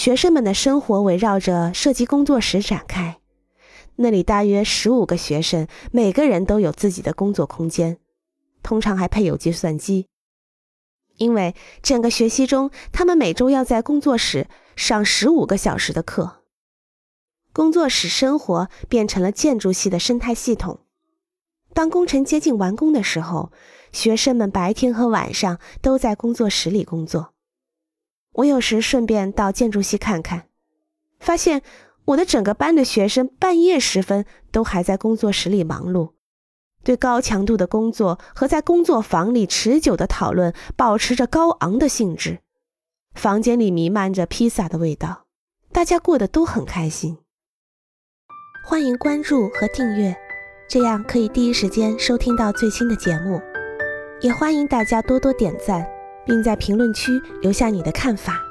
学生们的生活围绕着设计工作室展开。那里大约十五个学生，每个人都有自己的工作空间，通常还配有计算机。因为整个学期中，他们每周要在工作室上十五个小时的课。工作室生活变成了建筑系的生态系统。当工程接近完工的时候，学生们白天和晚上都在工作室里工作。我有时顺便到建筑系看看，发现我的整个班的学生半夜时分都还在工作室里忙碌。对高强度的工作和在工作房里持久的讨论保持着高昂的兴致，房间里弥漫着披萨的味道，大家过得都很开心。欢迎关注和订阅，这样可以第一时间收听到最新的节目。也欢迎大家多多点赞，并在评论区留下你的看法。